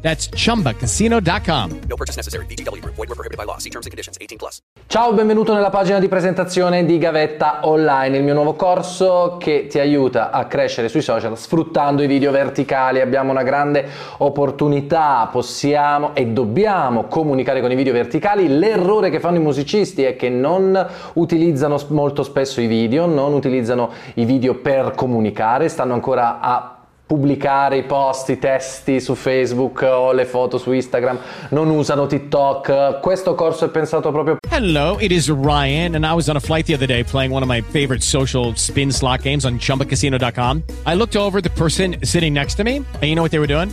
That's chumbacasino.com. No purchase necessary. VGW Group. Void were prohibited by law. See terms and conditions. 18 plus. Ciao, benvenuto nella pagina di presentazione di Gavetta Online, il mio nuovo corso che ti aiuta a crescere sui social sfruttando i video verticali. Abbiamo una grande opportunità, possiamo e dobbiamo comunicare con i video verticali. L'errore che fanno i musicisti è che non utilizzano molto spesso i video, non utilizzano i video per comunicare, stanno ancora a pubblicare i post, i testi su Facebook o le foto su Instagram, non usano TikTok. Questo corso è pensato proprio Hello, it is Ryan, and I was on a flight the other day playing one of my favorite social spin slot games on chumbacasino.com. I looked over the person sitting next to me, and you know what they were doing?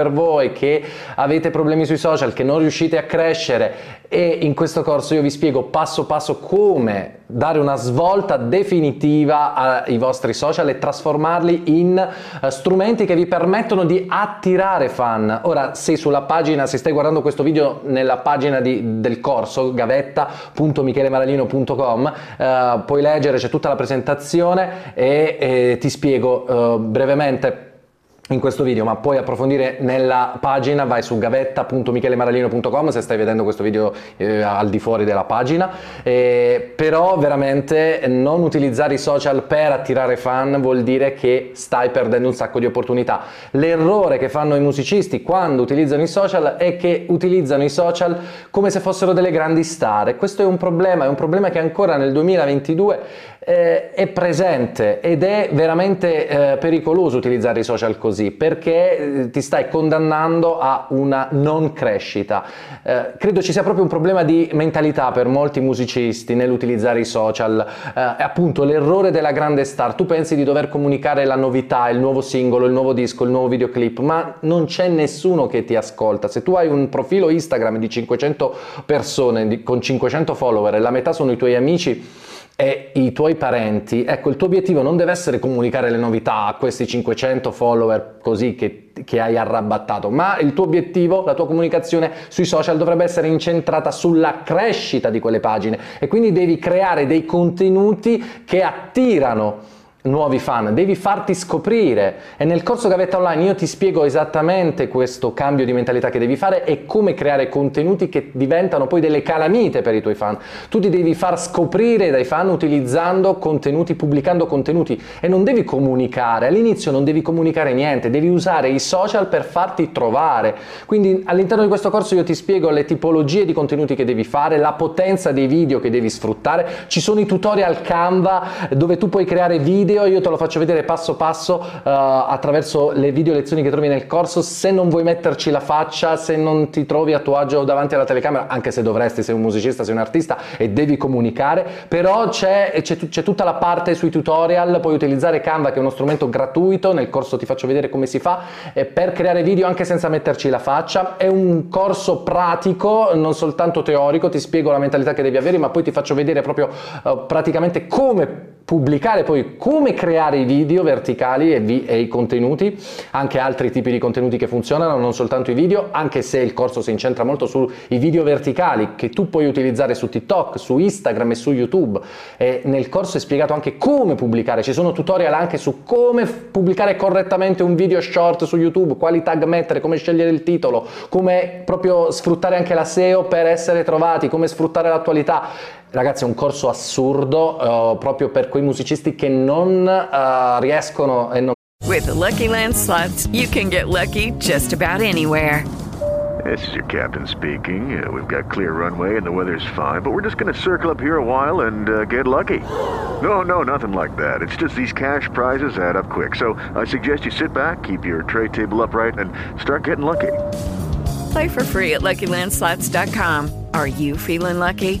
Per voi che avete problemi sui social, che non riuscite a crescere e in questo corso io vi spiego passo passo come dare una svolta definitiva ai vostri social e trasformarli in eh, strumenti che vi permettono di attirare fan. Ora, se sulla pagina, se stai guardando questo video nella pagina di- del corso gavetta.michelemaralino.com eh, puoi leggere, c'è tutta la presentazione e eh, ti spiego eh, brevemente in questo video, ma puoi approfondire nella pagina, vai su gavetta.michelemaralino.com se stai vedendo questo video eh, al di fuori della pagina, Eh, però veramente non utilizzare i social per attirare fan vuol dire che stai perdendo un sacco di opportunità. L'errore che fanno i musicisti quando utilizzano i social è che utilizzano i social come se fossero delle grandi star. E questo è un problema, è un problema che ancora nel 2022 eh, è presente ed è veramente eh, pericoloso utilizzare i social così perché eh, ti stai condannando a una non crescita. Eh, credo ci sia proprio un problema di mentalità per molti musicisti nell'utilizzare i social, eh, è appunto l'errore della grande star. Tu pensi di dover comunicare la novità, il nuovo singolo, il nuovo disco, il nuovo videoclip, ma non c'è nessuno che ti ascolta. Se tu hai un profilo Instagram di 500 persone di- con 500 follower e la metà sono i tuoi amici, e i tuoi parenti, ecco, il tuo obiettivo non deve essere comunicare le novità a questi 500 follower così che, che hai arrabattato, ma il tuo obiettivo, la tua comunicazione sui social dovrebbe essere incentrata sulla crescita di quelle pagine e quindi devi creare dei contenuti che attirano nuovi fan, devi farti scoprire. E nel corso Gavetta Online io ti spiego esattamente questo cambio di mentalità che devi fare e come creare contenuti che diventano poi delle calamite per i tuoi fan. Tu ti devi far scoprire dai fan utilizzando contenuti, pubblicando contenuti. E non devi comunicare, all'inizio non devi comunicare niente, devi usare i social per farti trovare. Quindi all'interno di questo corso io ti spiego le tipologie di contenuti che devi fare, la potenza dei video che devi sfruttare, ci sono i tutorial Canva dove tu puoi creare video video, io te lo faccio vedere passo passo uh, attraverso le video lezioni che trovi nel corso, se non vuoi metterci la faccia, se non ti trovi a tuo agio davanti alla telecamera, anche se dovresti, sei un musicista, sei un artista e devi comunicare, però c'è, c'è, c'è tutta la parte sui tutorial, puoi utilizzare Canva che è uno strumento gratuito, nel corso ti faccio vedere come si fa, per creare video anche senza metterci la faccia, è un corso pratico, non soltanto teorico, ti spiego la mentalità che devi avere, ma poi ti faccio vedere proprio uh, praticamente come pubblicare poi come creare i video verticali e, vi- e, i contenuti, anche altri tipi di contenuti che funzionano, non soltanto i video, anche se il corso si incentra molto sui video verticali che tu puoi utilizzare su TikTok, su Instagram e su YouTube. E nel corso è spiegato anche come pubblicare, ci sono tutorial anche su come pubblicare correttamente un video short su YouTube, quali tag mettere, come scegliere il titolo, come proprio sfruttare anche la SEO per essere trovati, come sfruttare l'attualità Ragazzi, è un corso assurdo uh, proprio per quei musicisti che non uh, riescono e non With the Lucky Land slots, you can get lucky just about anywhere. This is your captain speaking. Uh, we've got clear runway and the weather's fine, but we're just going to circle up here a while and uh, get lucky. No, no, nothing like that. It's just these cash prizes add up quick. So I suggest you sit back, keep your tray table upright, and start getting lucky. Play for free at LuckyLandSlots.com. Are you feeling lucky?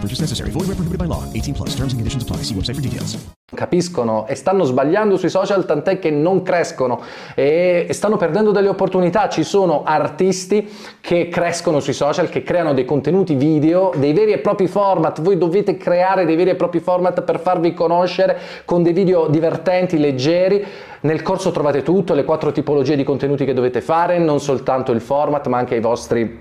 No purchase necessary. Void where prohibited by law. 18 plus. Terms and conditions apply. See website for details. capiscono e stanno sbagliando sui social tant'è che non crescono e stanno perdendo delle opportunità. Ci sono artisti che crescono sui social, che creano dei contenuti video, dei veri e propri format. Voi dovete creare dei veri e propri format per farvi conoscere con dei video divertenti, leggeri. Nel corso trovate tutto, le quattro tipologie di contenuti che dovete fare, non soltanto il format, ma anche i vostri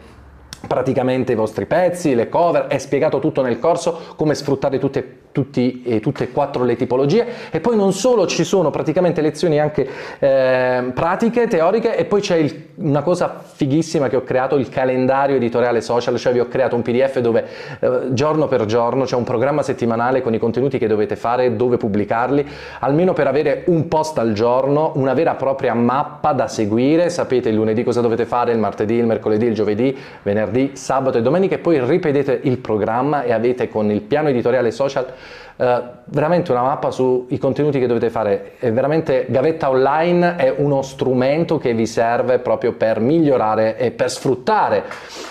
praticamente i vostri pezzi, le cover, è spiegato tutto nel corso come sfruttare tutte, tutti, eh, tutte e quattro le tipologie. E poi non solo ci sono praticamente lezioni anche eh, pratiche, teoriche e poi c'è il, una cosa fighissima che ho creato, il calendario editoriale social, cioè vi ho creato un pdf dove eh, giorno per giorno c'è un programma settimanale con i contenuti che dovete fare, dove pubblicarli, almeno per avere un post al giorno, una vera e propria mappa da seguire, sapete il lunedì cosa dovete fare, il martedì, il mercoledì, il giovedì, venerdì, sabato e domenica e poi ripetete il programma e avete con il piano editoriale social eh, veramente una mappa sui contenuti che dovete fare. È veramente Gavetta Online è uno strumento che vi serve proprio per migliorare e per sfruttare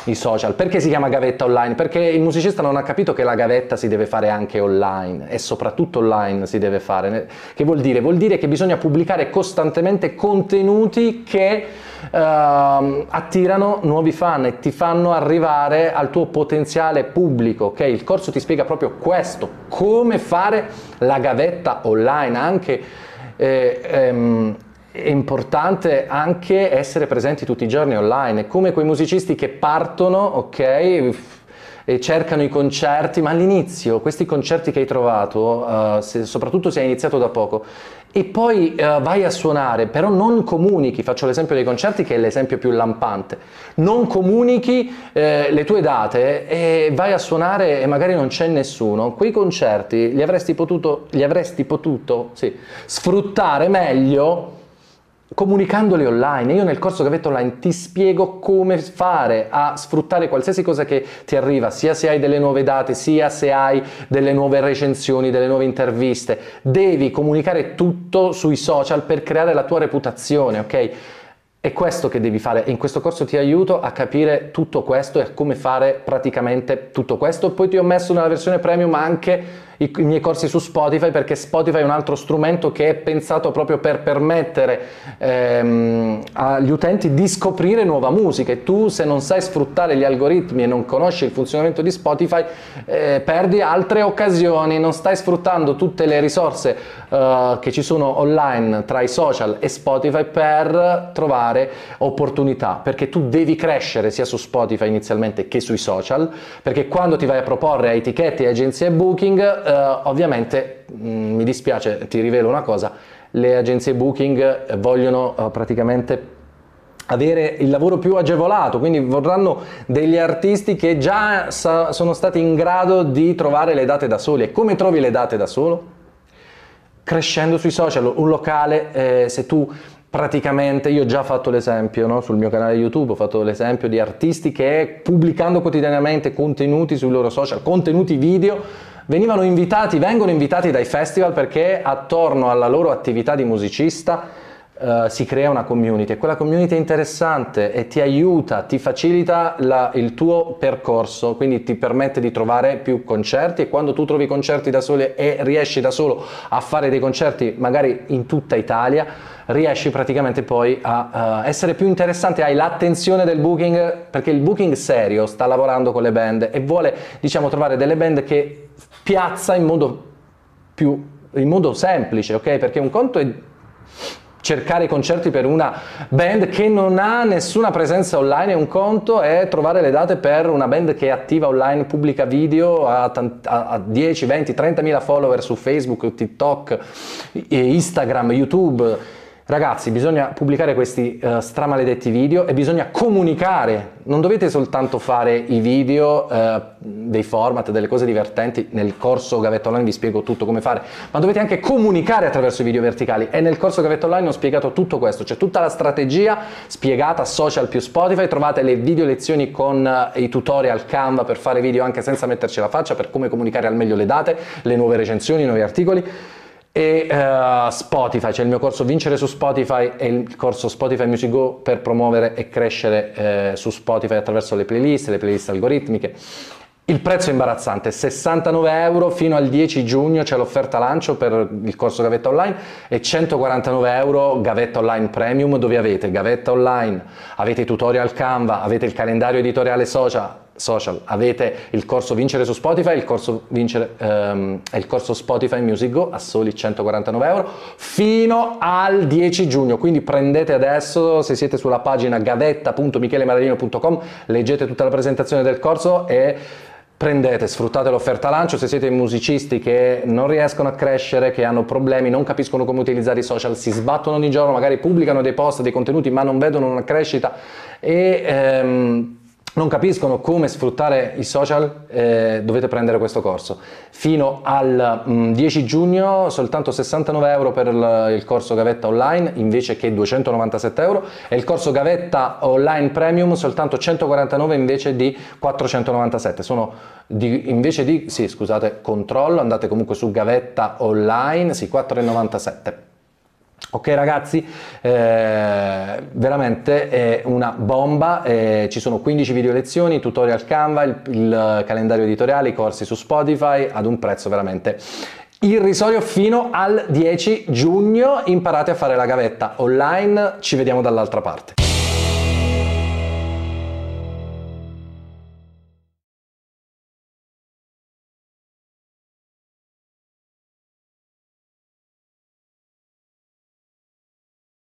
i social. Perché si chiama Gavetta Online? Perché il musicista non ha capito che la gavetta si deve fare anche online e soprattutto online si deve fare. Che vuol dire? Vuol dire che bisogna pubblicare costantemente contenuti che Uh, attirano nuovi fan e ti fanno arrivare al tuo potenziale pubblico. Ok, il corso ti spiega proprio questo: come fare la gavetta online. Anche eh, ehm, è importante anche essere presenti tutti i giorni online, come quei musicisti che partono, ok e cercano i concerti, ma all'inizio questi concerti che hai trovato, uh, se, soprattutto se hai iniziato da poco, e poi uh, vai a suonare, però non comunichi, faccio l'esempio dei concerti che è l'esempio più lampante, non comunichi eh, le tue date e vai a suonare e magari non c'è nessuno, quei concerti li avresti potuto, li avresti potuto sì, sfruttare meglio comunicandoli online. Io nel corso Gavetto Online ti spiego come fare a sfruttare qualsiasi cosa che ti arriva, sia se hai delle nuove date, sia se hai delle nuove recensioni, delle nuove interviste. Devi comunicare tutto sui social per creare la tua reputazione, ok? È questo che devi fare e in questo corso ti aiuto a capire tutto questo e a come fare praticamente tutto questo. Poi ti ho messo nella versione premium anche i, i, miei corsi su Spotify perché Spotify è un altro strumento che è pensato proprio per permettere ehm, agli utenti di scoprire nuova musica. E tu se non sai sfruttare gli algoritmi e non conosci il funzionamento di Spotify eh, perdi altre occasioni, non stai sfruttando tutte le risorse eh, che ci sono online tra i social e Spotify per trovare opportunità. Perché tu devi crescere sia su Spotify inizialmente che sui social perché quando ti vai a proporre a etichette e agenzie booking eh, ovviamente mh, mm, mi dispiace, ti rivelo una cosa, le agenzie booking eh, vogliono eh, praticamente avere il lavoro più agevolato, quindi vorranno degli artisti che già sa- sono stati in grado di trovare le date da soli. E come trovi le date da solo? Crescendo sui social, un locale, eh, se tu praticamente, io ho già fatto l'esempio no? sul mio canale YouTube, ho fatto l'esempio di artisti che pubblicando quotidianamente contenuti sui loro social, contenuti video, venivano invitati, vengono invitati dai festival perché attorno alla loro attività di musicista Uh, si crea una community. E quella community è interessante e ti aiuta, ti facilita la, il tuo percorso, quindi ti permette di trovare più concerti. E quando tu trovi concerti da solo e riesci da solo a fare dei concerti magari in tutta Italia, riesci praticamente poi a uh, essere più interessante, hai l'attenzione del booking perché il booking serio sta lavorando con le band e vuole diciamo trovare delle band che piazza in modo più in modo semplice, ok? Perché un conto è cercare i concerti per una band che non ha nessuna presenza online. E un conto è trovare le date per una band che è attiva online, pubblica video, ha, ha 10, 20, 30 mila follower su Facebook, TikTok, Instagram, YouTube Ragazzi, bisogna pubblicare questi uh, stramaledetti video e bisogna comunicare. Non dovete soltanto fare i video, uh, dei format, delle cose divertenti. Nel corso Gavetto Online vi spiego tutto come fare, ma dovete anche comunicare attraverso i video verticali. E nel corso Gavetto Online ho spiegato tutto questo. C'è tutta la strategia spiegata social più Spotify. Trovate le video lezioni con uh, i tutorial Canva per fare video anche senza metterci la faccia, per come comunicare al meglio le date, le nuove recensioni, i nuovi articoli e uh, Spotify, c'è il mio corso Vincere su Spotify e il corso Spotify Music Go per promuovere e crescere eh, su Spotify attraverso le playlist, le playlist algoritmiche. Il prezzo è imbarazzante, 69 euro fino al 10 giugno c'è l'offerta lancio per il corso Gavetta Online e 149 euro Gavetta Online Premium dove avete Gavetta Online, avete i tutorial Canva, avete il calendario editoriale social, social. Avete il corso Vincere su Spotify, il corso, vincere, ehm, il corso Spotify Music Go a soli 149 euro fino al 10 giugno. Quindi prendete adesso, se siete sulla pagina gavetta.michelemaralino.com, leggete tutta la presentazione del corso e prendete, sfruttate l'offerta lancio, se siete musicisti che non riescono a crescere, che hanno problemi, non capiscono come utilizzare i social, si sbattono ogni giorno, magari pubblicano dei post, dei contenuti, ma non vedono una crescita e ehm, non capiscono come sfruttare i social, eh, dovete prendere questo corso. Fino al mh, 10 giugno soltanto 69 euro per il, il, corso Gavetta Online invece che 297 euro e il corso Gavetta Online Premium soltanto 149 invece di 497. Sono di, invece di, sì scusate, controllo, andate comunque su Gavetta Online, sì 497. Ok ragazzi, eh, veramente è una bomba, eh, ci sono 15 video lezioni, tutorial Canva, il, il, calendario editoriale, i corsi su Spotify ad un prezzo veramente irrisorio fino al 10 giugno. Imparate a fare la gavetta online, ci vediamo dall'altra parte.